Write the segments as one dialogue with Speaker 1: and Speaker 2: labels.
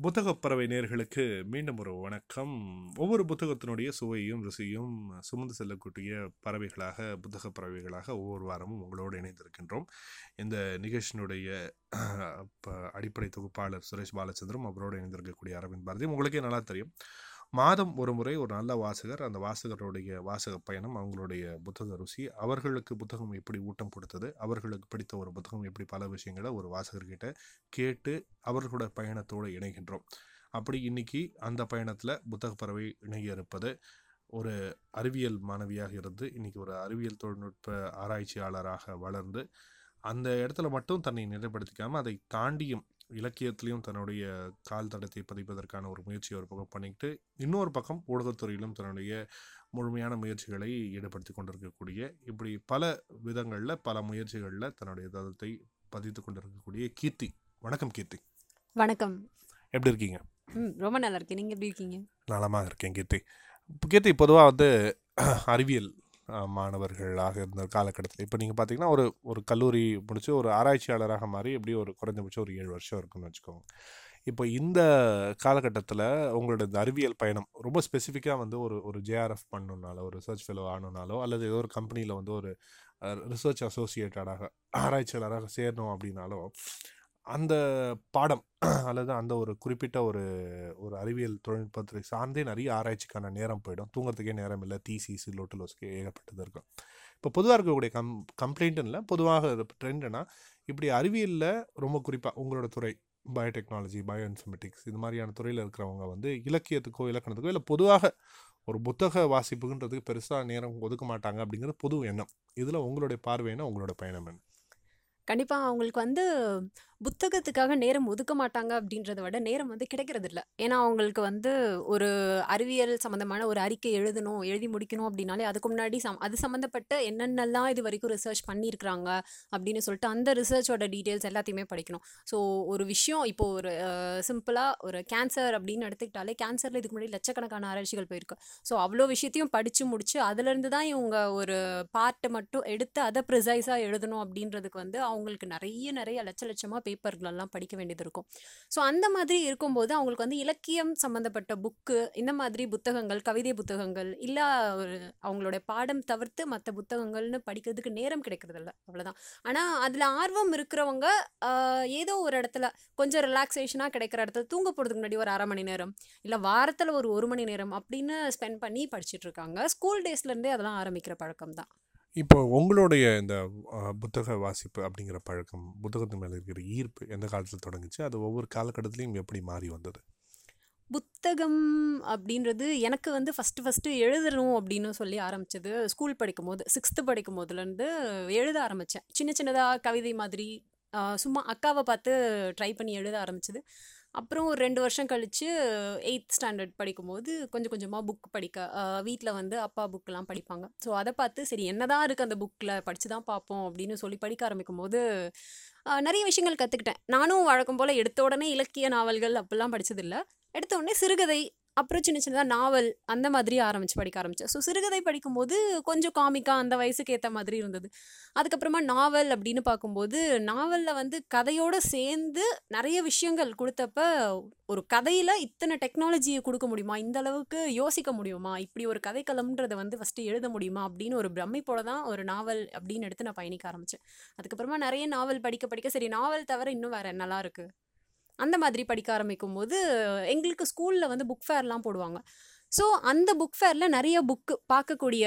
Speaker 1: புத்தகப் பறவை நேர்களுக்கு மீண்டும் ஒரு வணக்கம். ஒவ்வொரு புத்தகத்தினுடைய சுவையும் ருசியும் சுமந்து செல்லக்கூடிய பறவைகளாக புத்தகப் பறவைகளாக ஒவ்வொரு வாரமும் உங்களோடு இணைந்திருக்கின்றோம். இந்த நிகழ்ச்சியினுடைய அடிப்படை தொகுப்பாளர் சுரேஷ் பாலச்சந்திரம் அவரோடு இணைந்திருக்கக்கூடிய அரவிந்த் பாரதியும் உங்களுக்கே நல்லா தெரியும். மாதம் ஒரு முறை ஒரு நல்ல வாசகர் அந்த வாசகருடைய வாசக பயணம் அவங்களுடைய புத்தக ருசி அவர்களுக்கு புத்தகம் எப்படி ஊட்டம் கொடுத்தது அவர்களுக்கு பிடித்த ஒரு புத்தகம் எப்படி பல விஷயங்களை ஒரு வாசகர்கிட்ட கேட்டு அவர்களோட பயணத்தோடு இணைகின்றோம். அப்படி இன்னைக்கு அந்த பயணத்தில் புத்தக பறவை இணைய இருப்பது ஒரு அறிவியல் மாணவியாக இருந்து இன்னைக்கு ஒரு அறிவியல் தொழில்நுட்ப ஆராய்ச்சியாளராக வளர்ந்து அந்த இடத்துல மட்டும் தன்னை நிலைப்படுத்திக்காமல் அதை தாண்டியும் இலக்கியத்திலையும் தன்னுடைய கால் தடத்தை பதிப்பதற்கான ஒரு முயற்சியை ஒரு பக்கம் பண்ணிக்கிட்டு இன்னொரு பக்கம் ஊடகத்துறையிலும் தன்னுடைய முழுமையான முயற்சிகளை ஈடுபடுத்தி கொண்டிருக்கக்கூடிய இப்படி பல விதங்களில் பல முயற்சிகளில் தன்னுடைய தடத்தை பதித்து கொண்டிருக்கக்கூடிய கீர்த்தி. வணக்கம் கீர்த்தி.
Speaker 2: வணக்கம்.
Speaker 1: எப்படி இருக்கீங்க?
Speaker 2: ம் ரொம்ப நல்லா இருக்கேன். நீங்கள் எப்படி இருக்கீங்க?
Speaker 1: நலமாக இருக்கேன் கீர்த்தி. கீர்த்தி பொதுவாக வந்து அறிவியல் மாணவர்களாக இருந்த காலகட்டத்தில். இப்போ நீங்கள் பார்த்தீங்கன்னா ஒரு ஒரு கல்லூரி முடிச்சு ஒரு ஆராய்ச்சியாளராக மாறி எப்படி ஒரு குறைஞ்சபட்சம் ஒரு ஏழு வருஷம் இருக்குன்னு வச்சுக்கோங்க. இப்போ இந்த காலகட்டத்தில் உங்களோட இந்த அறிவியல் பயணம் ரொம்ப ஸ்பெசிஃபிக்காக வந்து ஒரு ஒரு ஜேஆர்எஃப் பண்ணணுனாலோ ஒரு ரிசர்ச் ஃபெலோ ஆகணுனாலோ அல்லது ஏதோ ஒரு கம்பெனியில் வந்து ஒரு ரிசர்ச் அசோசியேட்டடாக ஆராய்ச்சியாளராக சேரணும் அப்படின்னாலோ அந்த பாடம் அல்லது அந்த ஒரு குறிப்பிட்ட ஒரு ஒரு அறிவியல் தொழில்நுட்பத்தை சார்ந்தே நிறைய ஆராய்ச்சிக்கான நேரம் போயிடும். தூங்குறதுக்கே நேரம் இல்லை. தீசிஸ் லோட்டலோஸ்க்கு ஏகப்பட்டது இருக்கும். இப்போ பொதுவாக இருக்கக்கூடிய கம் கம்ப்ளைண்ட் இல்லை பொதுவாக ட்ரெண்டுனா இப்படி அறிவியலில் ரொம்ப குறிப்பாக உங்களோட துறை பயோடெக்னாலஜி பயோ இன்ஃபர்மெட்டிக்ஸ் இது மாதிரியான துறையில் இருக்கிறவங்க வந்து இலக்கியத்துக்கோ இலக்கணத்துக்கோ இல்லை பொதுவாக ஒரு புத்தக வாசிப்புன்றதுக்கு பெருசாக நேரம் ஒதுக்க மாட்டாங்க அப்படிங்கிறது பொது எண்ணம். இதில் உங்களுடைய பார்வை என்ன? உங்களோட பயணம் என்ன?
Speaker 2: கண்டிப்பாக அவங்களுக்கு வந்து புத்தகத்துக்காக நேரம் ஒதுக்க மாட்டாங்க அப்படின்றத விட நேரம் வந்து கிடைக்கிறது இல்லை ஏன்னா அவங்களுக்கு வந்து ஒரு அறிவியல் சம்மந்தமான ஒரு அறிக்கை எழுதணும் எழுதி முடிக்கணும் அப்படின்னாலே அதுக்கு முன்னாடி சம் அது சம்மந்தப்பட்ட என்னென்னலாம் இது வரைக்கும் ரிசர்ச் பண்ணியிருக்கிறாங்க அப்படின்னு சொல்லிட்டு அந்த ரிசர்ச்சோட டீட்டெயில்ஸ் எல்லாத்தையுமே படிக்கணும். ஸோ ஒரு விஷயம் இப்போ ஒரு சிம்பிளாக ஒரு கேன்சர் அப்படின்னு எடுத்துக்கிட்டாலே கேன்சரில் இதுக்கு முன்னாடி லட்சக்கணக்கான ஆராய்ச்சிகள் போயிருக்கு. ஸோ அவ்வளோ விஷயத்தையும் படித்து முடிச்சு அதுலேருந்து தான் இவங்க ஒரு பார்ட்டை மட்டும் எடுத்து அதை ப்ரிசைஸாக எழுதணும் அப்படின்றதுக்கு வந்து அவங்களுக்கு நிறைய நிறைய லட்ச லட்சமாக பேப்பர்களெல்லாம் படிக்க வேண்டியது இருக்கும். ஸோ அந்த மாதிரி இருக்கும்போது அவங்களுக்கு வந்து இலக்கியம் சம்மந்தப்பட்ட புக்கு இந்த மாதிரி புத்தகங்கள் கவிதை புத்தகங்கள் இல்லை ஒரு அவங்களோட பாடம் தவிர்த்து மற்ற புத்தகங்கள்னு படிக்கிறதுக்கு நேரம் கிடைக்கிறதில்ல அவ்வளோதான் ஆனால் அதில் ஆர்வம் இருக்கிறவங்க ஏதோ ஒரு இடத்துல கொஞ்சம் ரிலாக்ஸேஷனாக கிடைக்கிற இடத்துல தூங்க போகிறதுக்கு முன்னாடி ஒரு அரை மணி நேரம் இல்லை வாரத்தில் ஒரு ஒரு மணி நேரம் அப்படின்னு ஸ்பெண்ட் பண்ணி படிச்சிட்டு இருக்காங்க. ஸ்கூல் டேஸ்லேருந்தே அதெல்லாம் ஆரம்பிக்கிற பழக்கம் தான்
Speaker 1: இப்போ உங்களுடைய இந்த புத்தக வாசிப்பு அப்படிங்கிற பழக்கம் புத்தகத்து மேலே இருக்கிற ஈர்ப்பு எந்த காலத்தில் தொடங்குச்சு? அது ஒவ்வொரு காலகட்டத்திலையும் எப்படி மாறி வந்தது?
Speaker 2: புத்தகம் அப்படின்றது எனக்கு வந்து ஃபஸ்ட்டு ஃபஸ்ட்டு எழுதணும் அப்படின்னு சொல்லி ஆரம்பித்தது ஸ்கூல் படிக்கும் போது சிக்ஸ்த்து படிக்கும் போதுலேருந்து எழுத ஆரம்பித்தேன் சின்ன சின்னதாக கவிதை மாதிரி சும்மா அக்காவை பார்த்து ட்ரை பண்ணி எழுத ஆரம்பிச்சது. அப்புறம் ஒரு ரெண்டு வருஷம் கழித்து எயித் ஸ்டாண்டர்ட் படிக்கும்போது கொஞ்சம் கொஞ்சமாக புக் படிக்க வீட்டில் வந்து அப்பா புக்கெலாம் படிப்பாங்க. ஸோ அதை பார்த்து சரி என்னதான் இருக்குது அந்த புக்கில் படித்து தான் பார்ப்போம் அப்படின்னு சொல்லி படிக்க ஆரம்பிக்கும் போது நிறைய விஷயங்கள் கற்றுக்கிட்டேன் நானும் வழக்கம் போல் எடுத்த உடனே இலக்கிய நாவல்கள் அப்படிலாம் படித்ததில்லை எடுத்த உடனே சிறுகதை அப்புறம் சின்ன சின்னதாக நாவல் அந்த மாதிரி ஆரம்பித்து படிக்க ஆரம்பித்தேன் ஸோ சிறுகதை படிக்கும்போது கொஞ்சம் காமிக்காக அந்த வயசுக்கு ஏற்ற மாதிரி இருந்தது. அதுக்கப்புறமா நாவல் அப்படின்னு பார்க்கும்போது நாவலில் வந்து கதையோடு சேர்ந்து நிறைய விஷயங்கள் கொடுத்தப்ப ஒரு கதையில் இத்தனை டெக்னாலஜியை கொடுக்க முடியுமா? இந்த அளவுக்கு யோசிக்க முடியுமா? இப்படி ஒரு கதைக்களம்ன்றதை வந்து ஃபஸ்ட்டு எழுத முடியுமா? அப்படின்னு ஒரு பிரமிப்போட தான் ஒரு நாவல் அப்படின்னு எடுத்து நான் பயணிக்க ஆரம்பித்தேன் அதுக்கப்புறமா நிறைய நாவல் படிக்க படிக்க சரி நாவல் தவிர இன்னும் வேறு என்னலாம் இருக்குது அந்த மாதிரி படிக்க ஆரம்பிக்கும் போது எங்களுக்கு ஸ்கூலில் வந்து புக் ஃபேர்லாம் போடுவாங்க. ஸோ அந்த புக் ஃபேரில் நிறைய புக்கு பார்க்கக்கூடிய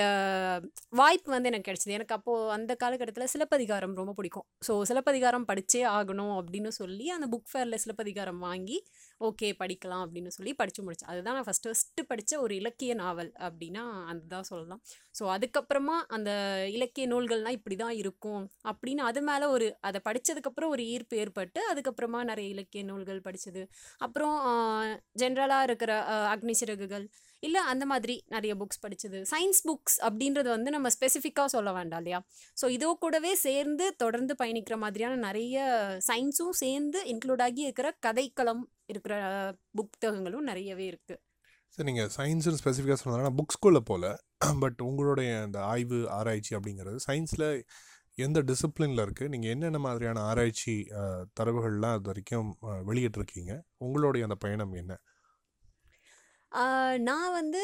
Speaker 2: வாய்ப்பு வந்து எனக்கு கிடச்சிது. எனக்கு அப்போது அந்த காலகட்டத்தில் சிலப்பதிகாரம் ரொம்ப பிடிக்கும். ஸோ சிலப்பதிகாரம் படித்தே ஆகணும் அப்படின்னு சொல்லி அந்த புக் ஃபேரில் சிலப்பதிகாரம் வாங்கி ஓகே படிக்கலாம் அப்படின்னு சொல்லி படித்து முடித்தேன் அதுதான் நான் ஃபஸ்ட்டு ஃபஸ்ட்டு படித்த ஒரு இலக்கிய நாவல் அப்படின்னா அதுதான் சொல்லலாம். ஸோ அதுக்கப்புறமா அந்த இலக்கிய நூல்கள்லாம் இப்படி தான் இருக்கும் அப்படின்னு அது மேலே ஒரு அதை படித்ததுக்கப்புறம் ஒரு ஈர்ப்பு ஏற்பட்டு அதுக்கப்புறமா நிறைய இலக்கிய நூல்கள் படித்தது அப்புறம் ஜென்ரலாக இருக்கிற அக்னி சிறகுகள் இல்லை அந்த மாதிரி நிறைய புக்ஸ் படித்தது சயின்ஸ் புக்ஸ் அப்படின்றது வந்து நம்ம ஸ்பெசிஃபிக்காக சொல்ல வேண்டாம் இல்லையா? ஸோ இதோ கூடவே சேர்ந்து தொடர்ந்து பயணிக்கிற மாதிரியான நிறைய சயின்ஸும் சேர்ந்து இன்க்ளூட் ஆகி இருக்கிற கதைக்களம் இருக்கிற புத்தகங்களும் நிறையவே இருக்குது
Speaker 1: சரி நீங்கள் சயின்ஸுன்னு ஸ்பெசிஃபிக்காக சொன்னதுனா புக் ஸ்கூலில் போல. பட் உங்களுடைய அந்த ஆய்வு ஆராய்ச்சி அப்படிங்கிறது சயின்ஸில் எந்த டிசிப்ளினில் இருக்குது நீங்கள் என்னென்ன மாதிரியான ஆராய்ச்சி தரவுகள்லாம் அது வரைக்கும் அஹ், வெளியிட்டிருக்கீங்க? உங்களுடைய அந்த பயணம் என்ன?
Speaker 2: நான் வந்து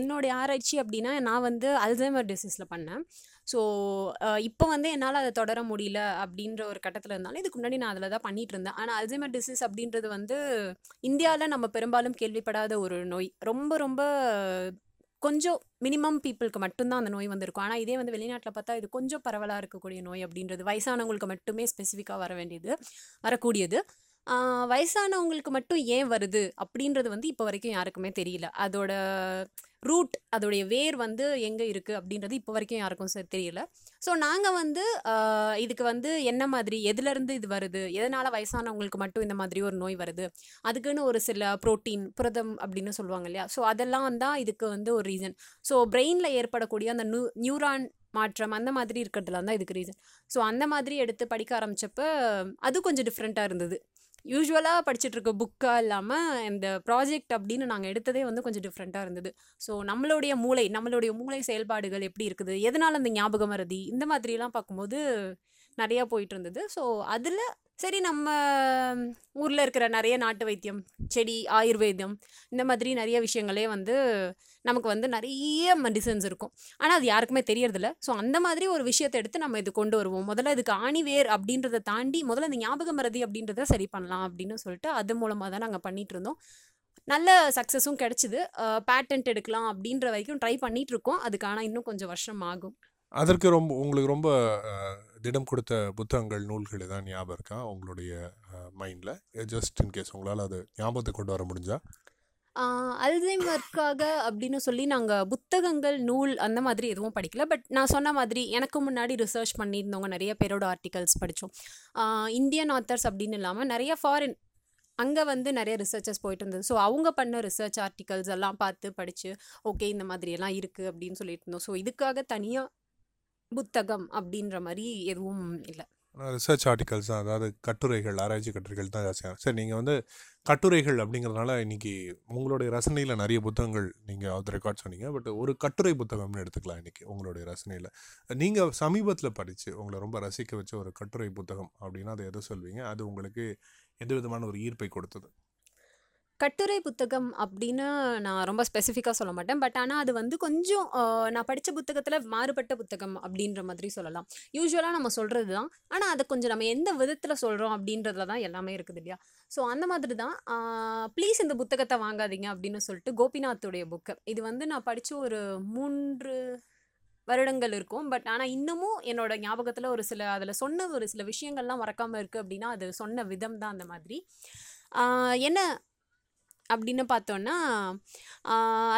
Speaker 2: என்னுடைய ஆராய்ச்சி அப்படின்னா நான் வந்து அல்சைமர் டிசீஸில் பண்ணேன். ஸோ இப்போ வந்து என்னால் அதை தொடர முடியல அப்படின்ற ஒரு கட்டத்தில் இருந்தாலும் இதுக்கு முன்னாடி நான் அதில் தான் பண்ணிகிட்டு இருந்தேன். ஆனால் அல்சைமர் டிசீஸ் அப்படின்றது வந்து இந்தியாவில் நம்ம பெரும்பாலும் கேள்விப்படாத ஒரு நோய். ரொம்ப ரொம்ப கொஞ்சம் மினிமம் பீப்புளுக்கு மட்டும்தான் அந்த நோய் வந்திருக்கும். ஆனால் இதே வந்து வெளிநாட்டில் பார்த்தா இது கொஞ்சம் பரவலாக இருக்கக்கூடிய நோய் அப்படின்றது வயசானவங்களுக்கு மட்டுமே ஸ்பெசிஃபிக்காக வர வேண்டியது வரக்கூடியது. வயசானவங்களுக்கு மட்டும் ஏன் வருது? அப்படின்றது வந்து இப்போ வரைக்கும் யாருக்குமே தெரியல. அதோட ரூட் அதோடைய வேர் வந்து எங்கே இருக்குது அப்படின்றது இப்போ வரைக்கும் யாருக்கும் சரி தெரியல. ஸோ நாங்கள் வந்து இதுக்கு வந்து என்ன மாதிரி எதுலேருந்து இது வருது? எதனால் வயசானவங்களுக்கு மட்டும் இந்த மாதிரி ஒரு நோய் வருது? அதுக்குன்னு ஒரு சில ப்ரோட்டீன் புரதம் அப்படின்னு சொல்லுவாங்க இல்லையா? ஸோ அதெல்லாம் தான் இதுக்கு வந்து ஒரு ரீசன். ஸோ பிரெயினில் ஏற்படக்கூடிய அந்த நியூ நியூரான் மாற்றம் அந்த மாதிரி இருக்கிறதுலாம் தான் இதுக்கு ரீசன். ஸோ அந்த மாதிரி எடுத்து படிக்க ஆரம்பிச்சப்ப அது கொஞ்சம் டிஃப்ரெண்ட்டாக இருந்தது. யூஸ்வலாக படிச்சுட்டு இருக்க புக்காக இல்லாமல் இந்த ப்ராஜெக்ட் அப்படின்னு நாங்கள் எடுத்ததே வந்து கொஞ்சம் டிஃப்ரெண்ட்டாக இருந்தது. ஸோ நம்மளுடைய மூளை நம்மளுடைய மூளை செயல்பாடுகள் எப்படி இருக்குது? எதனால் அந்த ஞாபகம் வருது? இந்த மாதிரிலாம் பார்க்கும்போது நிறையா போயிட்டு இருந்தது ஸோ அதில் சரி நம்ம ஊரில் இருக்கிற நிறைய நாட்டு வைத்தியம் செடி ஆயுர்வேதம் இந்த மாதிரி நிறைய விஷயங்களே வந்து நமக்கு வந்து நிறைய மெடிசன்ஸ் இருக்கும். ஆனால் அது யாருக்குமே தெரியறதில்ல. ஸோ அந்த மாதிரி ஒரு விஷயத்தை எடுத்து நம்ம இது கொண்டு வருவோம். முதல்ல இதுக்கு ஆணிவேர் அப்படின்றத தாண்டி முதல்ல இந்த ஞாபக மறதி அப்படின்றத சரி பண்ணலாம் அப்படின்னு சொல்லிட்டு அது மூலமாக தான் நாங்கள் பண்ணிட்டு இருந்தோம். நல்ல சக்ஸஸும் கிடச்சிது. பேட்டன்ட் எடுக்கலாம் அப்படின்ற வரைக்கும் ட்ரை பண்ணிட்டு இருக்கோம். அதுக்கான இன்னும் கொஞ்சம் வருஷம் ஆகும்.
Speaker 1: அதற்கு ரொம்ப உங்களுக்கு ரொம்ப திடம் கொடுத்த புத்தகங்கள் நூல்கள் தான் ஞாபகம் இருக்கா? உங்களுடைய மைண்டில் ஜஸ்ட் இன் கேஸ் உங்களால் அது ஞாபகத்தை கொண்டு வர முடிஞ்சா?
Speaker 2: அல்சைமர்க்காக அப்படின்னு சொல்லி நாங்கள் புத்தகங்கள் நூல் அந்த மாதிரி எதுவும் படிக்கல. பட் நான் சொன்ன மாதிரி எனக்கு முன்னாடி ரிசர்ச் பண்ணியிருந்தவங்க நிறைய பேரோட ஆர்டிகல்ஸ் படித்தோம். இந்தியன் ஆத்தர்ஸ் அப்படின்னு இல்லாமல் நிறைய ஃபாரின் அங்கே வந்து நிறைய ரிசர்ச்சஸ் போயிட்டு இருந்தது. ஸோ அவங்க பண்ண ரிசர்ச் ஆர்டிகல்ஸ் எல்லாம் பார்த்து படித்து ஓகே இந்த மாதிரி எல்லாம் இருக்குது அப்படின்னு சொல்லிட்டு இருந்தோம். ஸோ இதுக்காக தனியாக புத்தகம் அப்படின்ற மாதிரி எதுவும் இல்லை.
Speaker 1: ரிசர்ச் ஆர்டிகல்ஸ் தான் அதாவது கட்டுரைகள் ஆராய்ச்சி கட்டுரைகள் தான் ஜாஸ்தியாக சரி நீங்கள் வந்து கட்டுரைகள் அப்படிங்கிறதுனால இன்றைக்கி உங்களுடைய ரசனையில் நிறைய புத்தகங்கள் நீங்கள் அது ரெக்கார்ட் சொன்னீங்க. பட் ஒரு கட்டுரை புத்தகம்னு எடுத்துக்கலாம் இன்றைக்கி உங்களுடைய ரசனையில். நீங்கள் சமீபத்தில் படித்து உங்களை ரொம்ப ரசிக்க வச்ச ஒரு கட்டுரை புத்தகம் அப்படின்னா அதை எதை சொல்வீங்க? அது உங்களுக்கு எந்த விதமான ஒரு ஈர்ப்பை கொடுத்தது?
Speaker 2: கட்டுரை புத்தகம் அப்படின்னு நான் ரொம்ப ஸ்பெசிஃபிக்காக சொல்ல மாட்டேன். பட் ஆனால் அது வந்து கொஞ்சம் நான் படித்த புத்தகத்தில் மாறுபட்ட புத்தகம் அப்படின்ற மாதிரி சொல்லலாம். யூஸ்வலாக நம்ம சொல்கிறது தான் ஆனால் அதை கொஞ்சம் நம்ம எந்த விதத்தில் சொல்கிறோம் அப்படின்றதுல தான் எல்லாமே இருக்குது இல்லையா? ஸோ அந்த மாதிரி தான் ப்ளீஸ் இந்த புத்தகத்தை வாங்காதீங்க அப்படின்னு சொல்லிட்டு கோபிநாத்துடைய புக்கு இது வந்து நான் படித்த ஒரு மூன்று வருடங்கள் இருக்கும். பட் ஆனால் இன்னமும் என்னோட ஞாபகத்தில் ஒரு சில அதில் சொன்ன ஒரு சில விஷயங்கள்லாம் மறக்காமல் இருக்குது அப்படின்னா அது சொன்ன விதம் தான் அந்த மாதிரி. என்ன அப்படின்னு பார்த்தோன்னா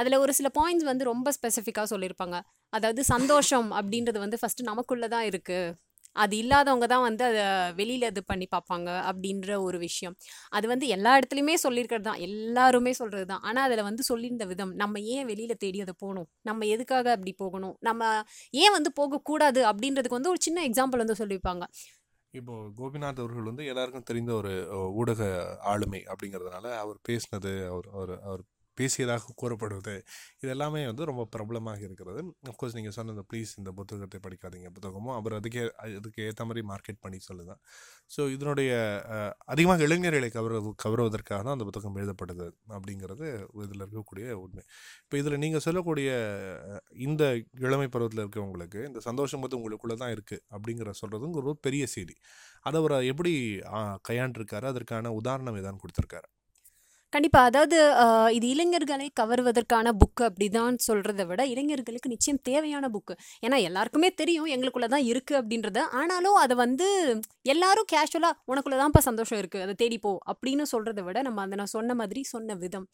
Speaker 2: அதில் ஒரு சில பாயிண்ட்ஸ் வந்து ரொம்ப ஸ்பெசிஃபிக்காக சொல்லியிருப்பாங்க. அதாவது சந்தோஷம் அப்படின்றது வந்து ஃபஸ்ட்டு நமக்குள்ளே தான் இருக்குது அது இல்லாதவங்க தான் வந்து அதை வெளியில் இது பண்ணி பார்ப்பாங்க அப்படின்ற ஒரு விஷயம். அது வந்து எல்லா இடத்துலையுமே சொல்லியிருக்கிறது தான். எல்லாருமே சொல்கிறது தான். ஆனால் அதில் வந்து சொல்லியிருந்த விதம் நம்ம ஏன் வெளியில் தேடி அதை போகணும்? நம்ம எதுக்காக அப்படி போகணும்? நம்ம ஏன் வந்து போகக்கூடாது அப்படின்றதுக்கு வந்து ஒரு சின்ன எக்ஸாம்பிள் வந்து சொல்லியிருப்பாங்க.
Speaker 1: இப்போது கோபிநாத் அவர்கள் வந்து எல்லாருக்கும் தெரிந்த ஒரு ஊடக ஆளுமை அப்படிங்கிறதுனால அவர் பேசினது அவர் அவர் அவர் பேசியதாக கூறப்படுவது. இது எல்லாமே வந்து ரொம்ப பிரபலமாக இருக்கிறது. அஃப்கோர்ஸ் நீங்கள் சொன்ன இந்த ப்ளீஸ் இந்த புத்தகத்தை படிக்காதீங்க புத்தகமும் அவர் அதுக்கே அதுக்கு ஏற்ற மாதிரி மார்க்கெட் பண்ணி சொல்லுதான். ஸோ இதனுடைய அதிகமாக இளைஞர்களை கவர்வது கவருவதற்காக தான் அந்த புத்தகம் எழுதப்படுது அப்படிங்கிறது இதில் இருக்கக்கூடிய உண்மை. இப்போ இதில் நீங்கள் சொல்லக்கூடிய இந்த இளமை பருவத்தில் இருக்கவங்களுக்கு இந்த சந்தோஷம் வந்து உங்களுக்குள்ளே தான் இருக்குது அப்படிங்கிற சொல்கிறதுங்க ஒரு பெரிய செய்தி. அதை அவர் எப்படி கையாண்டிருக்காரு? அதற்கான உதாரணம் ஏதாவது கொடுத்துருக்காரு?
Speaker 2: கண்டிப்பாக அதாவது இது இளைஞர்களை கவருவதற்கான புக்கு அப்படிதான் சொல்கிறத விட இளைஞர்களுக்கு நிச்சயம் தேவையான புக்கு ஏன்னா எல்லாருக்குமே தெரியும் எங்களுக்குள்ளே தான் இருக்குது அப்படின்றத. ஆனாலும் அதை வந்து எல்லாரும் கேஷுவலாக உனக்குள்ளே தான்ப்பா சந்தோஷம் இருக்குது அதை தேடிப்போ அப்படின்னு சொல்கிறத விட நம்ம அதை நான் சொன்ன மாதிரி சொன்ன விதம்.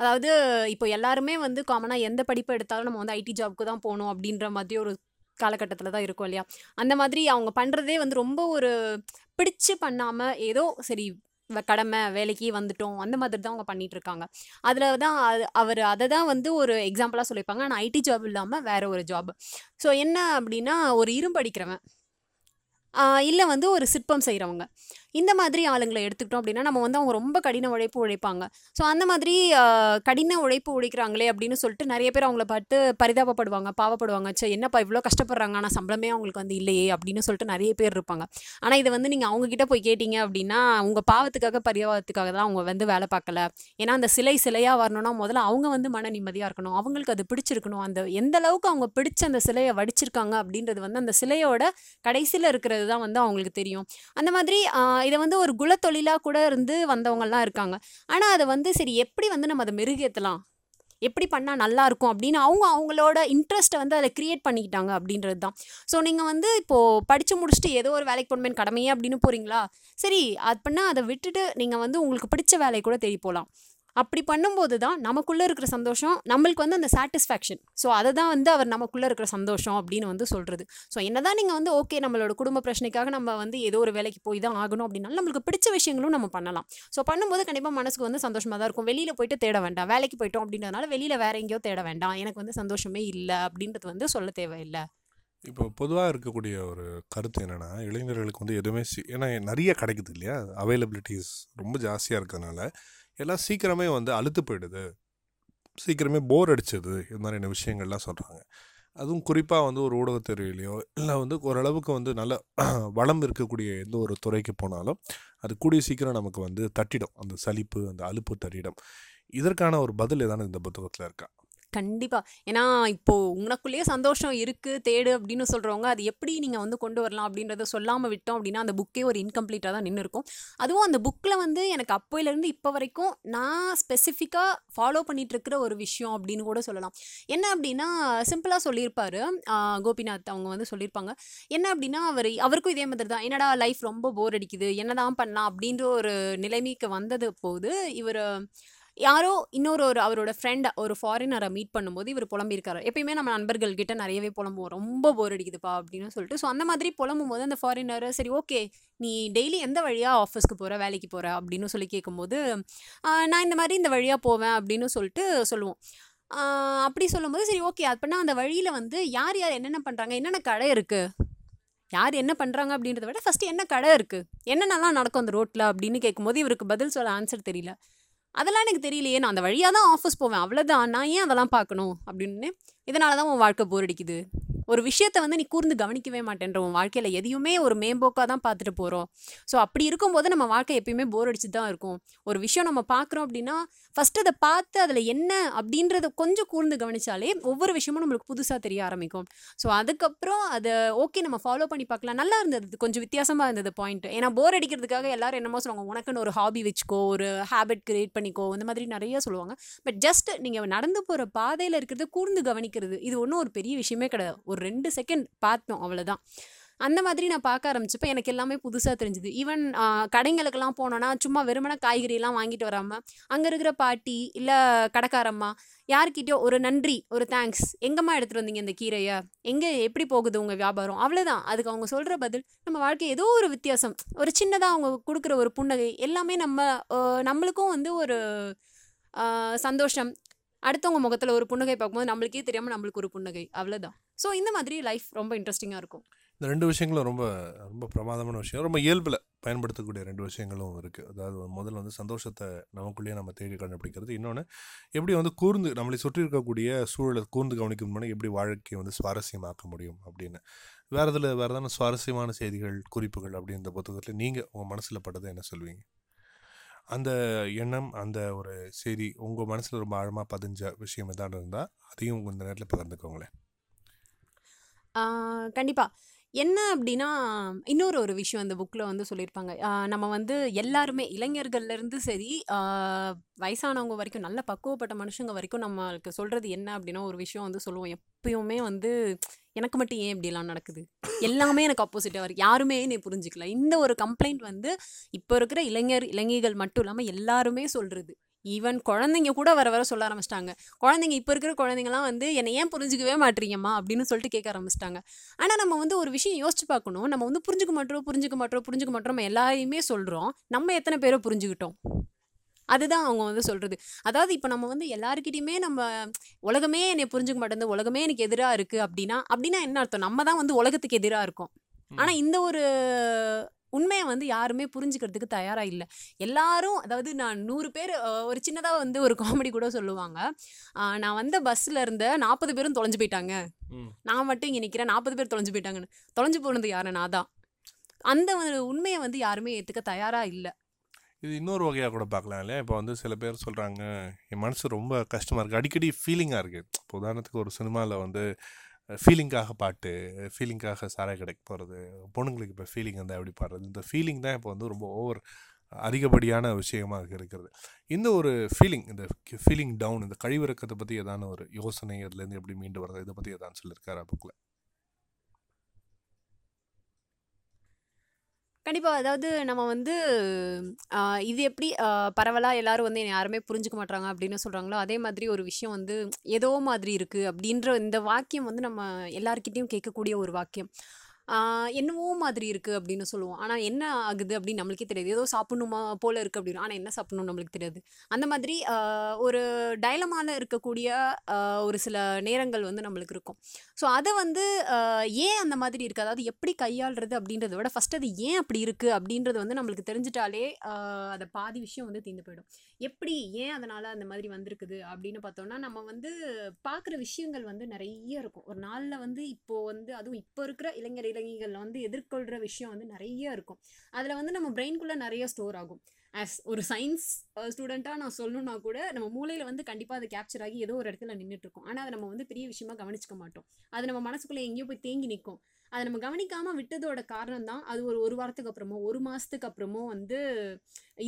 Speaker 2: அதாவது இப்போ எல்லாருமே வந்து காமனாக எந்த படிப்பு எடுத்தாலும் நம்ம வந்து ஐடி ஜாப்க்கு தான் போகணும் அப்படின்ற மாதிரி ஒரு காலகட்டத்தில் தான் இருக்கும் இல்லையா? அந்த மாதிரி அவங்க பண்ணுறதே வந்து ரொம்ப ஒரு பிடிச்சு பண்ணாமல் ஏதோ சரி கடமை வேலைக்கு வந்துட்டோம். அந்த மாதிரி தான் அவங்க பண்ணிட்டு இருக்காங்க. அதில் தான் அது- அவர் அதை தான் வந்து ஒரு எக்ஸாம்பிளாக சொல்லியிருப்பாங்க. ஆனால் ஐடி ஜாப் இல்லாமல் வேற ஒரு ஜாப் ஸோ என்ன அப்படின்னா ஒரு இரும்படிக்கிறவன் இல்லை வந்து ஒரு சிற்பம் செய்கிறவங்க இந்த மாதிரி ஆளுங்களை எடுத்துக்கிட்டோம் அப்படின்னா நம்ம வந்து அவங்க ரொம்ப கடின உழைப்பு உழைப்பாங்க. ஸோ அந்த மாதிரி கடின உழைப்பு உழைக்கிறாங்களே அப்படின்னு சொல்லிட்டு நிறைய பேர் அவங்கள பார்த்து பரிதாபப்படுவாங்க பாவப்படுவாங்க. சே என்னப்பா இவ்வளோ கஷ்டப்படுறாங்க? ஆனால் சம்பளமே அவங்களுக்கு வந்து இல்லையே அப்படின்னு சொல்லிட்டு நிறைய பேர் இருப்பாங்க. ஆனால் இதை வந்து நீங்கள் அவங்ககிட்ட போய் கேட்டீங்க அப்படின்னா உங்கள் பாவத்துக்காக பரிதாபத்துக்காக தான் அவங்க வந்து வேலை பார்க்கல. ஏன்னா அந்த சிலை சிலையாக வரணும்னா முதல்ல அவங்க வந்து மன நிம்மதியாக இருக்கணும். அவங்களுக்கு அது பிடிச்சிருக்கணும். அந்த எந்த அளவுக்கு அவங்க பிடிச்ச அந்த சிலையை வடிச்சிருக்காங்க அப்படின்றது வந்து அந்த சிலையோட கடைசியில் இருக்கிறது தான் வந்து அவங்களுக்கு தெரியும். அந்த மாதிரி இதை வந்து ஒரு குலத்தொழிலாக கூட இருந்து வந்தவங்கலாம் இருக்காங்க. ஆனால் அதை வந்து சரி எப்படி வந்து நம்ம அதை மெருகேற்றலாம் எப்படி பண்ணால் நல்லாயிருக்கும் அப்படின்னு அவங்க அவங்களோட இன்ட்ரெஸ்ட்டை வந்து அதில் க்ரியேட் பண்ணிக்கிட்டாங்க அப்படின்றது தான். ஸோ நீங்கள் வந்து இப்போது படித்து முடிச்சுட்டு ஏதோ ஒரு வேலைக்கு போகணுமே கடமையே அப்படின்னு போகிறீங்களா சரி அது பண்ணால் அதை விட்டுட்டு நீங்கள் வந்து உங்களுக்கு பிடிச்ச வேலையை கூட தேடி போகலாம். அப்படி பண்ணும்போது தான் நமக்குள்ளே இருக்கிற சந்தோஷம் நம்மளுக்கு வந்து அந்த சாட்டிஸ்ஃபேக்ஷன் ஸோ அதை தான் வந்து அவர் நமக்குள்ளே இருக்கிற சந்தோஷம் அப்படின்னு வந்து சொல்கிறது ஸோ என்னதான் நீங்கள் வந்து ஓகே நம்மளோட குடும்ப பிரச்சனைக்காக நம்ம வந்து ஏதோ ஒரு வேலைக்கு போய் தான் ஆகணும் அப்படின்னாலும் நம்மளுக்கு பிடிச்ச விஷயங்களும் நம்ம பண்ணலாம். ஸோ பண்ணும்போது கண்டிப்பாக மனசுக்கு வந்து சந்தோஷமாக தான் இருக்கும். வெளியில் போயிட்டு தேட வேண்டாம். வேலைக்கு போயிட்டோம் அப்படின்றதுனால வெளியில் வேற எங்கேயோ தேட வேண்டாம். எனக்கு வந்து சந்தோஷமே இல்லை அப்படின்றது வந்து சொல்ல தேவையில்லை.
Speaker 1: இப்போ பொதுவாக இருக்கக்கூடிய ஒரு கருத்து என்னென்னா இளைஞர்களுக்கு வந்து எதுவுமே ஏன்னா நிறைய கிடைக்குது இல்லையா? அவைலபிலிட்டிஸ் ரொம்ப ஜாஸ்தியாக இருக்கிறதுனால எல்லாம் சீக்கிரமே வந்து அழுத்து போயிடுது. சீக்கிரமே போர் அடிச்சது இது மாதிரியான விஷயங்கள்லாம் சொல்கிறாங்க அதுவும் குறிப்பாக வந்து ஒரு ஊடகத்துறையிலையோ இல்லை வந்து ஓரளவுக்கு வந்து நல்ல வளம் இருக்கக்கூடிய எந்த ஒரு துறைக்கு போனாலும் அது கூடிய சீக்கிரம் நமக்கு வந்து தட்டிடும். அந்த சலிப்பு அந்த அலுப்பு தட்டிடும். இதற்கான ஒரு பதில் ஏதான இந்த புத்தகத்தில் இருக்கா?
Speaker 2: கண்டிப்பாக ஏன்னா இப்போது உனக்குள்ளேயே சந்தோஷம் இருக்குது தேடு அப்படின்னு சொல்கிறவங்க அது எப்படி நீங்கள் வந்து கொண்டு வரலாம் அப்படின்றத சொல்லாமல் விட்டோம் அப்படின்னா அந்த புக்கே ஒரு இன்கம்ப்ளீட்டாக தான் நின்று இருக்கும் அதுவும் அந்த புக்கில் வந்து எனக்கு அப்போயிலேருந்து இப்போ வரைக்கும் நான் ஸ்பெசிஃபிக்காக ஃபாலோ பண்ணிகிட்ருக்கிற ஒரு விஷயம் அப்படின்னு கூட சொல்லலாம். என்ன அப்படின்னா சிம்பிளாக சொல்லியிருப்பார். கோபிநாத் அவங்க வந்து சொல்லியிருப்பாங்க. என்ன அப்படின்னா அவர் அவருக்கும் இதே மாதிரி தான். என்னடா லைஃப் ரொம்ப போர் அடிக்குது. என்னதான் பண்ணலாம் அப்படின்ற ஒரு நிலைமைக்கு வந்தது போது இவர் யாரோ இன்னொரு ஒரு அவரோட ஃப்ரெண்ட் ஒரு ஃபாரினரை மீட் பண்ணும்போது இவர் புலம்பியிருக்காரு. எப்பயுமே நம்ம நண்பர்கள் கிட்ட நிறையவே புலம்புவோம். ரொம்ப போர் அடிக்குதுப்பா அப்படின்னு சொல்லிட்டு. ஸோ அந்த மாதிரி புலம்பும் போது அந்த ஃபாரினர் சரி ஓகே நீ டெய்லி எந்த வழியாக ஆஃபீஸ்க்கு போகிற வேலைக்கு போகிற அப்படின்னு சொல்லி கேட்கும்போது நான் இந்த மாதிரி இந்த வழியாக போவேன் அப்படின்னு சொல்லிட்டு சொல்லுவோம். அப்படி சொல்லும்போது சரி ஓகே அப்படின்னா அந்த வழியில் வந்து யார் யார் என்னென்ன பண்ணுறாங்க என்னென்ன கடை இருக்குது யார் என்ன பண்ணுறாங்க அப்படின்றத விட ஃபஸ்ட்டு என்ன கடை இருக்குது என்னென்னலாம் நடக்கும் அந்த ரோட்டில் அப்படின்னு கேட்கும்போது இவருக்கு பதில் சொல்ல ஆன்சர் தெரியல. அதெல்லாம் எனக்கு தெரியலையே நான் அந்த வழியாக தான் ஆஃபீஸ் போவேன். அவ்வளோதான் நான் ஏன் அதெல்லாம் பார்க்கணும்? அப்படின்னு. இதனால தான் உன் வாழ்க்கை போர் அடிக்குது. ஒரு விஷயத்தை வந்து நீ கூர்ந்து கவனிக்கவே மாட்டேன்ற உன் வாழ்க்கையில் எதையுமே ஒரு மேம்போக்காக தான் பார்த்துட்டு போகிறோம் ஸோ அப்படி இருக்கும்போது நம்ம வாழ்க்கை எப்பயுமே போர் அடிச்சு தான் இருக்கும். ஒரு விஷயம் நம்ம பார்க்குறோம் அப்படின்னா ஃபஸ்ட்டு அதை பார்த்து அதில் என்ன அப்படின்றத கொஞ்சம் கூர்ந்து கவனிச்சாலே ஒவ்வொரு விஷயமும் நம்மளுக்கு புதுசாக தெரிய ஆரம்பிக்கும். ஸோ அதுக்கப்புறம் அதை ஓகே நம்ம ஃபாலோ பண்ணி பார்க்கலாம். நல்லா இருந்தது. கொஞ்சம் வித்தியாசமாக இருந்தது பாயிண்ட் ஏன்னா போர் அடிக்கிறதுக்காக எல்லாரும் என்னமோ சொல்லுவாங்க உனக்குன்னு ஒரு ஹாபி வச்சுக்கோ ஒரு ஹேபிட் கிரியேட் பண்ணிக்கோ. இந்த மாதிரி நிறைய சொல்லுவாங்க. பட் ஜஸ்ட் நீங்கள் நடந்து போகிற பாதையில் இருக்கிறத கூர்ந்து கவனிக்கிறது இது ஒன்றும் ஒரு பெரிய விஷயமே கிடையாது. ஒரு ரெண்டு செகண்ட் பார்த்தோம் அவ்வளோதான் அந்த மாதிரி நான் பார்க்க ஆரம்பிச்சப்போ எனக்கு எல்லாமே புதுசாக தெரிஞ்சுது. ஈவன் கடைங்களுக்கெல்லாம் போனோன்னா சும்மா வெறுமன காய்கறியெல்லாம் வாங்கிட்டு வராமல் அங்கே இருக்கிற பாட்டி இல்லை கடைக்காரம்மா யார்கிட்டயோ ஒரு நன்றி ஒரு தேங்க்ஸ் எங்கம்மா எடுத்துகிட்டு வந்தீங்க இந்த கீரையை? எங்கே எப்படி போகுது உங்கள் வியாபாரம்? அவ்வளோதான் அதுக்கு அவங்க சொல்கிற பதில் நம்ம வாழ்க்கை ஏதோ ஒரு வித்தியாசம் ஒரு சின்னதாக அவங்க கொடுக்குற ஒரு புன்னகை எல்லாமே நம்ம நம்மளுக்கும் வந்து ஒரு சந்தோஷம் அடுத்தவங்க முகத்தில் ஒரு புன்னகை பார்க்கும்போது நம்மளுக்கே தெரியாமல் நம்மளுக்கு ஒரு புன்னகை. அவ்வளோதான் ஸோ இந்த மாதிரி லைஃப் ரொம்ப இன்ட்ரெஸ்டிங்காக இருக்கும்.
Speaker 1: இந்த ரெண்டு விஷயங்களும் ரொம்ப ரொம்ப பிரமாதமான விஷயம். ரொம்ப இயல்பில் பயன்படுத்தக்கூடிய ரெண்டு விஷயங்களும் இருக்குது அதாவது முதல்ல வந்து சந்தோஷத்தை நமக்குள்ளேயே நம்ம தேடி கண்டுபிடிக்கிறது. இன்னொன்று எப்படி வந்து கூர்ந்து நம்மளை சுற்றி இருக்கக்கூடிய சூழலை கூர்ந்து கவனிக்கும் முன்னாடி எப்படி வாழ்க்கையை வந்து சுவாரஸ்யமாக்க முடியும் அப்படின்னு. வேறு இதில் வேறு ஏதான சுவாரஸ்யமான செய்திகள் குறிப்புகள் அப்படின்ற புத்தகத்தில் நீங்கள் உங்கள் மனசில் பட்டதை என்ன சொல்வீங்க அந்த எண்ணம் அந்த ஒரு சரி உங்கள் மனசில் ரொம்ப ஆழமாக பதிஞ்ச விஷயம் எதாவது இருந்தால் அதையும் இந்த நேரத்தில் பகிர்ந்துக்கோங்களேன்.
Speaker 2: கண்டிப்பாக என்ன அப்படின்னா இன்னொரு ஒரு விஷயம் அந்த புக்கில் வந்து சொல்லியிருப்பாங்க நம்ம வந்து எல்லாருமே இளைஞர்கள்லேருந்து சரி வயசானவங்க வரைக்கும் நல்ல பக்குவப்பட்ட மனுஷங்க வரைக்கும் நம்மளுக்கு சொல்கிறது என்ன அப்படின்னா ஒரு விஷயம் வந்து சொல்லுவோம். எப்பயுமே வந்து எனக்கு மட்டும் ஏன் இப்படிலாம் நடக்குது? எல்லாமே எனக்கு ஆப்போசிட்டாக வரும் யாருமே என்னை புரிஞ்சுக்கல. இந்த ஒரு கம்ப்ளைண்ட் வந்து இப்போ இருக்கிற இளைஞர் இளைஞர்கள் மட்டும் இல்லாமல் எல்லாருமே சொல்கிறது ஈவன் குழந்தைங்க கூட வர வர சொல்ல ஆரம்பிச்சிட்டாங்க. குழந்தைங்க இப்போ இருக்கிற குழந்தைங்கலாம் வந்து என்னை ஏன் புரிஞ்சுக்கவே மாட்டீங்கம்மா? அப்படின்னு சொல்லிட்டு கேட்க ஆரம்பிச்சிட்டாங்க. ஆனால் நம்ம வந்து ஒரு விஷயம் யோசிச்சு பார்க்கணும். நம்ம வந்து புரிஞ்சுக்க மாட்டோம் புரிஞ்சுக்க மாட்டோம் புரிஞ்சுக்க மாட்டோம் நம்ம எல்லாரையுமே சொல்கிறோம் நம்ம எத்தனை பேரை புரிஞ்சுக்கிட்டோம்? அதுதான் அவங்க வந்து சொல்கிறது அதாவது இப்போ நம்ம வந்து எல்லாருக்கிட்டையுமே நம்ம உலகமே என்னை புரிஞ்சுக்க மாட்டேங்குது. உலகமே எனக்கு எதிராக இருக்குது அப்படின்னா அப்படின்னா என்ன அர்த்தம்? நம்ம தான் வந்து உலகத்துக்கு எதிராக இருக்கோம். ஆனால் இந்த ஒரு உண்மையை வந்து யாருமே புரிஞ்சுக்கிறதுக்கு தயாராக இல்லை. எல்லாரும் அதாவது நான் நூறு பேர் ஒரு சின்னதாக வந்து ஒரு காமெடி கூட சொல்லுவாங்க. நான் வந்த பஸ்ஸில் இருந்த நாற்பது பேரும் தொலைஞ்சு போயிட்டாங்க. நான் மட்டும் இங்கே நிற்கிறேன் நாற்பது பேர் தொலைஞ்சு போயிட்டாங்கன்னு. தொலைஞ்சு போனது யாரு? நான் தான். அந்த உண்மையை வந்து யாருமே ஏற்றுக்க தயாராக இல்லை.
Speaker 1: இது இன்னொரு வகையாக கூட பார்க்கலாம் இல்லையா? இப்போ வந்து சில பேர் சொல்கிறாங்க என் மனசு ரொம்ப கஷ்டமாக இருக்குது அடிக்கடி ஃபீலிங்காக இருக்குது இப்போ உதாரணத்துக்கு ஒரு சினிமாவில் வந்து ஃபீலிங்காக பாட்டு ஃபீலிங்காக சாராய கடைக்கு போகிறது பொண்ணுங்களுக்கு இப்போ ஃபீலிங் வந்து எப்படி பாடுறது? இந்த ஃபீலிங் தான் இப்போ வந்து ரொம்ப ஓவர் அதிகப்படியான விஷயமாக இருக்கிறது. இந்த ஒரு ஃபீலிங் இந்த ஃபீலிங் டவுன் இந்த கழிவிறக்கத்தை பற்றி ஏதான ஒரு யோசனை அதுலேருந்து எப்படி மீண்டு வர்றது? இதை பற்றி ஏதான்னு சொல்லியிருக்காரு புக்கில்
Speaker 2: கண்டிப்பாக அதாவது நம்ம வந்து இது எப்படி பரவலாக எல்லாரும் வந்து என்னை யாருமே புரிஞ்சுக்க மாட்டாங்க அப்படின்னு சொல்கிறாங்களோ அதே மாதிரி ஒரு விஷயம் வந்து ஏதோ மாதிரி இருக்குது அப்படின்ற இந்த வாக்கியம் வந்து நம்ம எல்லாருக்கிட்டேயும் கேட்கக்கூடிய ஒரு வாக்கியம். என்னவோ மாதிரி இருக்குது அப்படின்னு சொல்லுவோம். ஆனால் என்ன ஆகுது அப்படின்னு நம்மளுக்கே தெரியாது. ஏதோ சாப்பிடணுமா போல் இருக்குது அப்படின்னு. ஆனால் என்ன சாப்பிடணும் நம்மளுக்கு தெரியாது. அந்த மாதிரி ஒரு டைலமான இருக்கக்கூடிய ஒரு சில நேரங்கள் வந்து நம்மளுக்கு இருக்கும். ஸோ அதை வந்து ஏன் அந்த மாதிரி இருக்குது அதாவது எப்படி கையாளுறது அப்படின்றத விட ஃபஸ்ட் அது ஏன் அப்படி இருக்குது அப்படின்றது வந்து நம்மளுக்கு தெரிஞ்சிட்டாலே அதை பாதி விஷயம் வந்து தீர்ந்து போயிடும். எப்படி ஏன் அதனால் அந்த மாதிரி வந்திருக்குது அப்படின்னு பார்த்தோம்னா நம்ம வந்து பார்க்குற விஷயங்கள் வந்து நிறைய இருக்கும். ஒரு நாளில் வந்து இப்போது வந்து அதுவும் இப்போ இருக்கிற இளைஞர் இளைஞர்கள் வந்து எதிர்கொள்கிற விஷயம் வந்து நிறைய இருக்கும். அதில் வந்து நம்ம பிரெயின்குள்ளே நிறைய ஸ்டோர் ஆகும். ஆஸ் ஒரு சயின்ஸ் ஸ்டூடெண்ட்டாக uh, நான் சொல்லணும்னா கூட நம்ம மூளையில் வந்து கண்டிப்பாக அது கேப்சர் ஆகி ஏதோ ஒரு இடத்துல நின்றுட்டுருக்கோம் ஆனால் அதை நம்ம வந்து பெரிய விஷயமா கவனிச்சிக்க மாட்டோம். அது நம்ம மனசுக்குள்ளே எங்கேயோ போய் தேங்கி நிற்கும். அதை நம்ம கவனிக்காமல் விட்டதோட காரணம் தான் அது ஒரு ஒரு வாரத்துக்கு அப்புறமோ ஒரு மாதத்துக்கு அப்புறமோ வந்து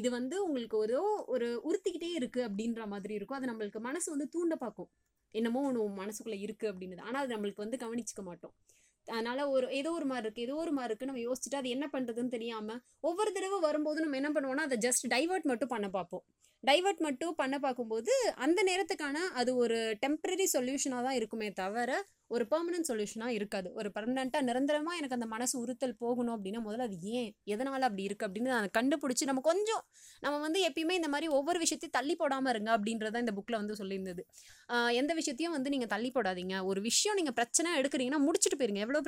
Speaker 2: இது வந்து உங்களுக்கு ஒரு ஒரு உறுத்திக்கிட்டே இருக்குது அப்படின்ற மாதிரி இருக்கும். அது நம்மளுக்கு மனசு வந்து தூண்ட பார்க்கும். என்னமோ ஒன்று மனசுக்குள்ளே இருக்குது அப்படின்னு ஆனால் அது நம்மளுக்கு வந்து கவனிச்சிக்க மாட்டோம். அதனால ஒரு ஏதோ ஒரு மாதிரி இருக்குது ஏதோ ஒரு மாதிரி இருக்குது நம்ம யோசிச்சுட்டு அது என்ன பண்ணுறதுன்னு தெரியாமல் ஒவ்வொரு தடவை வரும்போது நம்ம என்ன பண்ணுவோம்னா அதை ஜஸ்ட் டைவர்ட் மட்டும் பண்ண பார்ப்போம். டைவர்ட் மட்டும் பண்ண பார்க்கும்போது அந்த நேரத்துக்கான அது ஒரு டெம்பரரி சொல்யூஷனாக தான் இருக்குமே தவிர ஒரு பர்மனன்ட் சொல்யூஷனாக இருக்காது. ஒரு பர்மனெண்ட்டாக நிரந்தரமாக எனக்கு அந்த மனசு உறுத்தல் போகணும் அப்படின்னா முதல்ல அது ஏன்? எதனால் அப்படி இருக்குது அப்படின்னு அதை கண்டுபிடிச்சி நம்ம கொஞ்சம் நம்ம வந்து எப்பயுமே இந்த மாதிரி ஒவ்வொரு விஷயத்தையும் தள்ளி போடாமல் இருங்க அப்படின்றத இந்த புக்கில் வந்து சொல்லியிருந்தது. எந்த விஷயத்தையும் வந்து நீங்கள் தள்ளி போடாதீங்க. ஒரு விஷயம் நீங்கள் பிரச்சனை எடுக்கிறீங்கன்னா முடிச்சுட்டு போயிருங்க. எவ்வளோ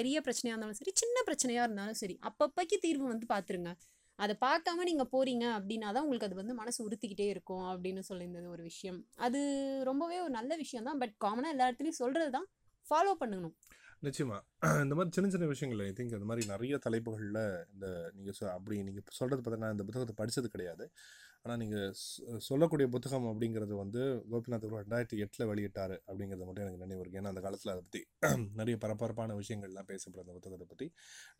Speaker 2: பெரிய பிரச்சனையாக இருந்தாலும் சரி சின்ன பிரச்சனையாக இருந்தாலும் சரி அப்பப்போக்கி தீர்வு வந்து பார்த்துருங்க. அதை பார்க்காம நீங்கள் போகிறீங்க அப்படின்னா தான் உங்களுக்கு அது வந்து மனசு உறுத்திக்கிட்டே இருக்கும் அப்படின்னு சொல்லியிருந்தது ஒரு விஷயம். அது ரொம்பவே ஒரு நல்ல விஷயம் தான். பட் காமனாக எல்லா இடத்துலையும் சொல்கிறது தான். ஃபாலோ பண்ணணும்.
Speaker 1: நிச்சயமா. இந்த மாதிரி சின்ன சின்ன விஷயங்கள் ஐ திங்க் இந்த மாதிரி நிறைய தலைப்புகளில் இந்த நீங்கள் சொ அப்படி நீங்கள் சொல்கிறது பார்த்தீங்கன்னா இந்த புத்தகத்தை படித்தது கிடையாது. ஆனால் நீங்கள் சொல்லக்கூடிய புத்தகம் அப்படிங்கிறது வந்து கோபிநாத் குரு ரெண்டாயிரத்தி எட்டில் வெளியிட்டார் அப்படிங்கிறது மட்டும் எனக்கு நினைவு இருக்குது ஏன்னா அந்த காலத்தில் அதை பற்றி நிறைய பரபரப்பான விஷயங்கள்லாம் பேசப்படுற அந்த புத்தகத்தை பற்றி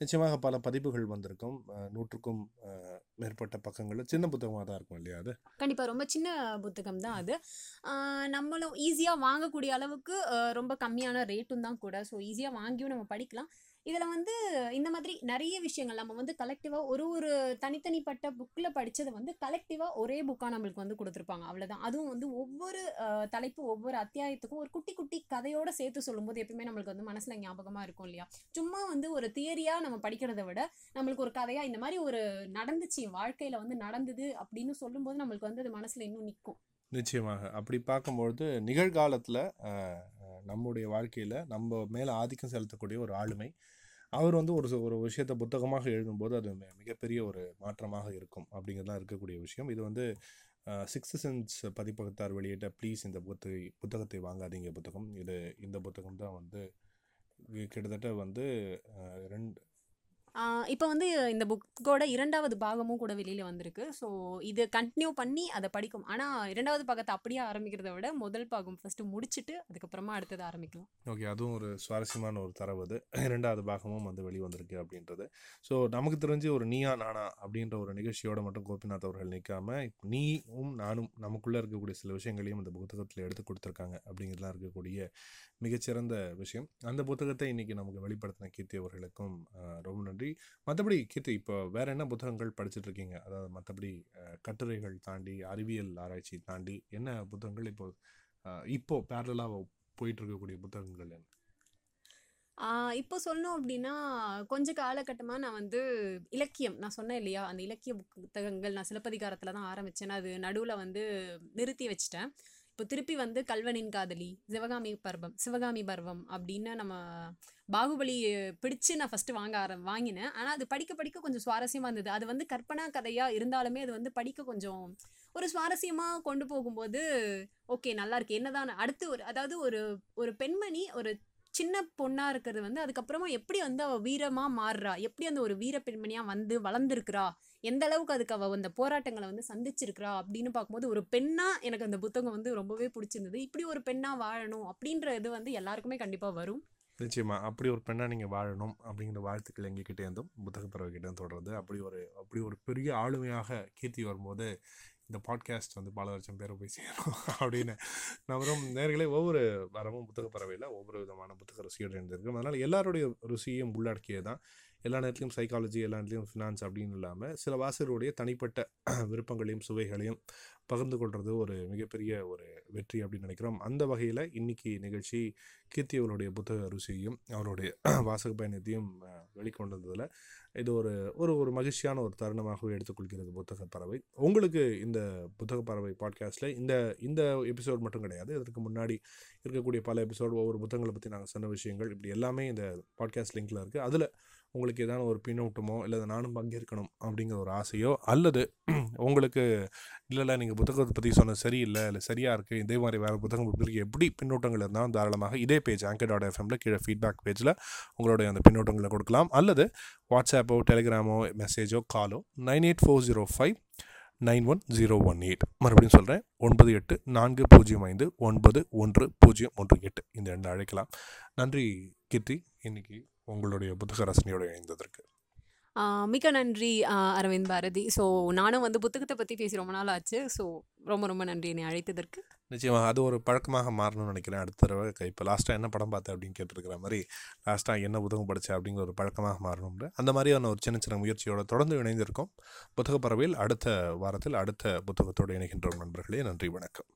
Speaker 1: நிச்சயமாக பல பதிப்புகள் வந்திருக்கும். நூற்றுக்கும் மேற்பட்ட பக்கங்களில் சின்ன புத்தகமாக தான் இருக்கும் இல்லையா அது?
Speaker 2: கண்டிப்பாக ரொம்ப சின்ன புத்தகம் தான் அது. நம்மளும் ஈஸியாக வாங்கக்கூடிய அளவுக்கு ரொம்ப கம்மியான ரேட்டும் தான் கூட. ஸோ ஈஸியாக வாங்கியும் நம்ம படிக்கலாம். இதில் வந்து இந்த மாதிரி நிறைய விஷயங்கள். நம்ம வந்து கலெக்டிவாக ஒரு ஒரு தனித்தனிப்பட்ட புக்கில் படித்ததை வந்து கலெக்டிவாக ஒரே புக்காக நம்மளுக்கு வந்து கொடுத்துருப்பாங்க. அவ்வளோதான் அதுவும் வந்து ஒவ்வொரு தலைப்பு ஒவ்வொரு அத்தியாயத்துக்கும் ஒரு குட்டி குட்டி கதையோட சேர்த்து சொல்லும்போது எப்பயுமே நம்மளுக்கு வந்து மனசில் ஞாபகமாக இருக்கும் இல்லையா? சும்மா வந்து ஒரு தியரியாக நம்ம படிக்கிறத விட நம்மளுக்கு ஒரு கதையாக இந்த மாதிரி ஒரு நடந்துச்சு வாழ்க்கையில் வந்து நடந்தது அப்படின்னு சொல்லும்போது நம்மளுக்கு வந்து அது மனசில் இன்னும் நிற்கும்
Speaker 1: நிச்சயமாக. அப்படி பார்க்கும்பொழுது நிகழ்காலத்தில் நம்முடைய வாழ்க்கையில் நம்ம மேலே ஆதிக்கம் செலுத்தக்கூடிய ஒரு ஆளுமை. அவர் வந்து ஒரு ஒரு விஷயத்தை புத்தகமாக எழுதும்போது அது மிகப்பெரிய ஒரு மாற்றமாக இருக்கும் அப்படிங்கிறதுலாம் இருக்கக்கூடிய விஷயம். இது வந்து சிக்ஸ்த் சென்ஸ் பதிப்பகத்தார் வெளியிட்ட ப்ளீஸ் இந்த புத்தகத்தை புத்தகத்தை வாங்காதீங்க புத்தகம். இது இந்த புத்தகம் தான் வந்து கிட்டத்தட்ட வந்து ரெண்டு
Speaker 2: இப்போ வந்து இந்த புக்கோட இரண்டாவது பாகமும் கூட வெளியில் வந்திருக்கு. ஸோ இது கண்டினியூ பண்ணி அதை படிக்கும். ஆனால் இரண்டாவது பாகத்தை அப்படியே ஆரம்பிக்கிறத விட முதல் பாகம் ஃபஸ்ட்டு முடிச்சுட்டு அதுக்கப்புறமா அடுத்தது ஆரம்பிக்கலாம்.
Speaker 1: ஓகே அதுவும் ஒரு சுவாரஸ்யமான ஒரு தரவு அது. இரண்டாவது பாகமும் வந்து வெளிவந்திருக்கு அப்படின்றது. ஸோ நமக்கு தெரிஞ்சு ஒரு நீயா நானா அப்படின்ற ஒரு நிகழ்ச்சியோட மட்டும் கோபிநாத் அவர்கள் நிற்காம நீயும் நானும் நமக்குள்ளே இருக்கக்கூடிய சில விஷயங்களையும் அந்த புத்தகத்தில் எடுத்து கொடுத்துருக்காங்க அப்படிங்கிறதுலாம் இருக்கக்கூடிய மிகச்சிறந்த விஷயம். அந்த புத்தகத்தை இன்னைக்கு நமக்கு வெளிப்படுத்தின கீர்த்தி அவர்களுக்கும் ரொம்ப நன்றி. மற்றபடி கீர்த்தி இப்போ வேற என்ன புத்தகங்கள் படிச்சுட்டு இருக்கீங்க அதாவது மற்றபடி கட்டுரைகள் தாண்டி அறிவியல் ஆராய்ச்சி தாண்டி என்ன புத்தகங்கள் இப்போ இப்போ பேரலாக போயிட்டு இருக்கக்கூடிய புத்தகங்கள் என்ன?
Speaker 2: ஆஹ் இப்போ சொல்லணும் அப்படின்னா கொஞ்ச காலகட்டமாக நான் வந்து இலக்கியம் நான் சொன்னேன் இல்லையா? அந்த இலக்கிய புத்தகங்கள் நான் சிலப்பதிகாரத்தில் தான் ஆரம்பித்தேன் அது நடுவில் வந்து நிறுத்தி வச்சிட்டேன். இப்போ திருப்பி வந்து கல்வனின் காதலி சிவகாமி பர்வம் சிவகாமி பர்வம் அப்படின்னு நம்ம பாகுபலி பிடிச்சு நான் ஃபஸ்ட்டு வாங்க ஆர வாங்கினேன். ஆனால் அது படிக்க படிக்க கொஞ்சம் சுவாரஸ்யமாக இருந்தது. அது வந்து கற்பனா கதையாக இருந்தாலுமே அது வந்து படிக்க கொஞ்சம் ஒரு சுவாரஸ்யமாக கொண்டு போகும்போது ஓகே நல்லா இருக்கு. என்னதான் அடுத்து ஒரு அதாவது ஒரு ஒரு பெண்மணி ஒரு சின்ன பொண்ணாக இருக்கிறது வந்து அதுக்கப்புறமா எப்படி வந்து அவள் வீரமாக மாறுறா? எப்படி அந்த ஒரு வீர பெண்மணியாக வந்து வளர்ந்துருக்குறா? எந்த அளவுக்கு அதுக்கு அவள் அந்த போராட்டங்களை வந்து சந்திச்சிருக்கிறா? அப்படின்னு பார்க்கும்போது ஒரு பெண்ணாக எனக்கு அந்த புத்தகம் வந்து ரொம்பவே பிடிச்சிருந்தது. இப்படி ஒரு பெண்ணாக வாழணும் அப்படின்ற இது வந்து எல்லாருக்குமே கண்டிப்பாக வரும்.
Speaker 1: நிச்சயமா. அப்படி ஒரு பெண்ணாக நீங்கள் வாழணும் அப்படிங்கிற வாழ்த்துக்கள் எங்ககிட்டேருந்தும் புத்தக பறவை கிட்ட அப்படி ஒரு அப்படி ஒரு பெரிய ஆளுமையாக கீர்த்தி வரும்போது இந்த பாட்காஸ்ட் வந்து பல லட்சம் பேரை போய் சேரும் அப்படின்னு நம்மளும் நேர்களே ஒவ்வொரு வாரமும் புத்தக பறவையில் ஒவ்வொரு விதமான புத்தக ருசியோடு இருந்திருக்கும் அதனால் எல்லாருடைய ருசியும் உள்ளடக்கியது தான் எல்லா நேரத்துலையும் சைக்காலஜி எல்லா நேரத்துலையும் ஃபினான்ஸ் அப்படின்னு இல்லாமல் சில வாசகருடைய தனிப்பட்ட விருப்பங்களையும் சுவைகளையும் பகிர்ந்து கொள்வது ஒரு மிகப்பெரிய ஒரு வெற்றி அப்படின்னு நினைக்கிறோம். அந்த வகையில் இன்னைக்கு நிகழ்ச்சி கீர்த்தி அவருடைய புத்தக ருசியையும் அவருடைய வாசக பயணத்தையும் வெளிக்கொண்டதில் வெளிக்கொண்டு வந்ததில் இது ஒரு ஒரு ஒரு மகிழ்ச்சியான ஒரு தருணமாகவே எடுத்துக்கொள்கிறது புத்தக பறவை. உங்களுக்கு இந்த புத்தக பறவை பாட்காஸ்ட்டில் இந்த இந்த எபிசோட் மட்டும் கிடையாது. இதற்கு முன்னாடி இருக்கக்கூடிய பல எபிசோட் ஒவ்வொரு புத்தகங்களை பற்றி நாங்கள் சொன்ன விஷயங்கள் இப்படி எல்லாமே இந்த பாட்காஸ்ட் லிங்கில் இருக்குது அதில் உங்களுக்கு ஏதாவது ஒரு பின்னூட்டமோ இல்லை நானும் பங்கேற்கணும் அப்படிங்கிற ஒரு ஆசையோ அல்லது உங்களுக்கு இல்லை இல்லை நீங்கள் புத்தகத்தை பற்றி சொன்னது சரியில்லை இல்லை சரியாக இருக்குது இதே மாதிரி வேறு புத்தகம் பற்றி எப்படி பின்னூட்டங்கள் இருந்தாலும் தாராளமாக இதே பேஜ் ஆங்கர் டாட் எஃப்எம்ல கீழே ஃபீட்பேக் பேஜில் உங்களுடைய அந்த பின்னூட்டங்களை கொடுக்கலாம். அல்லது வாட்ஸ்அப்போ டெலிகிராமோ மெசேஜோ காலோ nine eight four zero five nine one zero one eight மறுபடியும் சொல்கிறேன் ஒன்பது எட்டு நான்கு பூஜ்ஜியம் ஐந்து ஒன்பது ஒன்று பூஜ்ஜியம் ஒன்று எட்டு. இந்த ரெண்டு அழைக்கலாம். நன்றி கீர்த்தி. இன்றைக்கி உங்களுடைய புத்தக ரசனையோடு இணைந்ததற்கு
Speaker 2: மிக்க நன்றி அரவிந்த் பாரதி. ஸோ நானும் வந்து புத்தகத்தை பற்றி பேசி ரொம்ப நாள் ஆச்சு. ஸோ ரொம்ப ரொம்ப நன்றி என்னை அழைத்ததற்கு.
Speaker 1: நிச்சயமாக அது ஒரு பழக்கமாக மாறணும்னு நினைக்கிறேன். அடுத்த தடவை இப்போ லாஸ்ட்டாக என்ன படம் பார்த்தேன் அப்படின்னு கேட்டிருக்கிற மாதிரி லாஸ்ட்டாக என்ன புத்தகம் படித்தேன் அப்படிங்கிற ஒரு பழக்கமாக மாறணும்னு. அந்த மாதிரியான ஒரு சின்ன சின்ன முயற்சியோட தொடர்ந்து இணைந்திருக்கோம். புத்தக பறவையில் அடுத்த வாரத்தில் அடுத்த புத்தகத்தோடு இணைகின்றோம் நண்பர்களே. நன்றி வணக்கம்.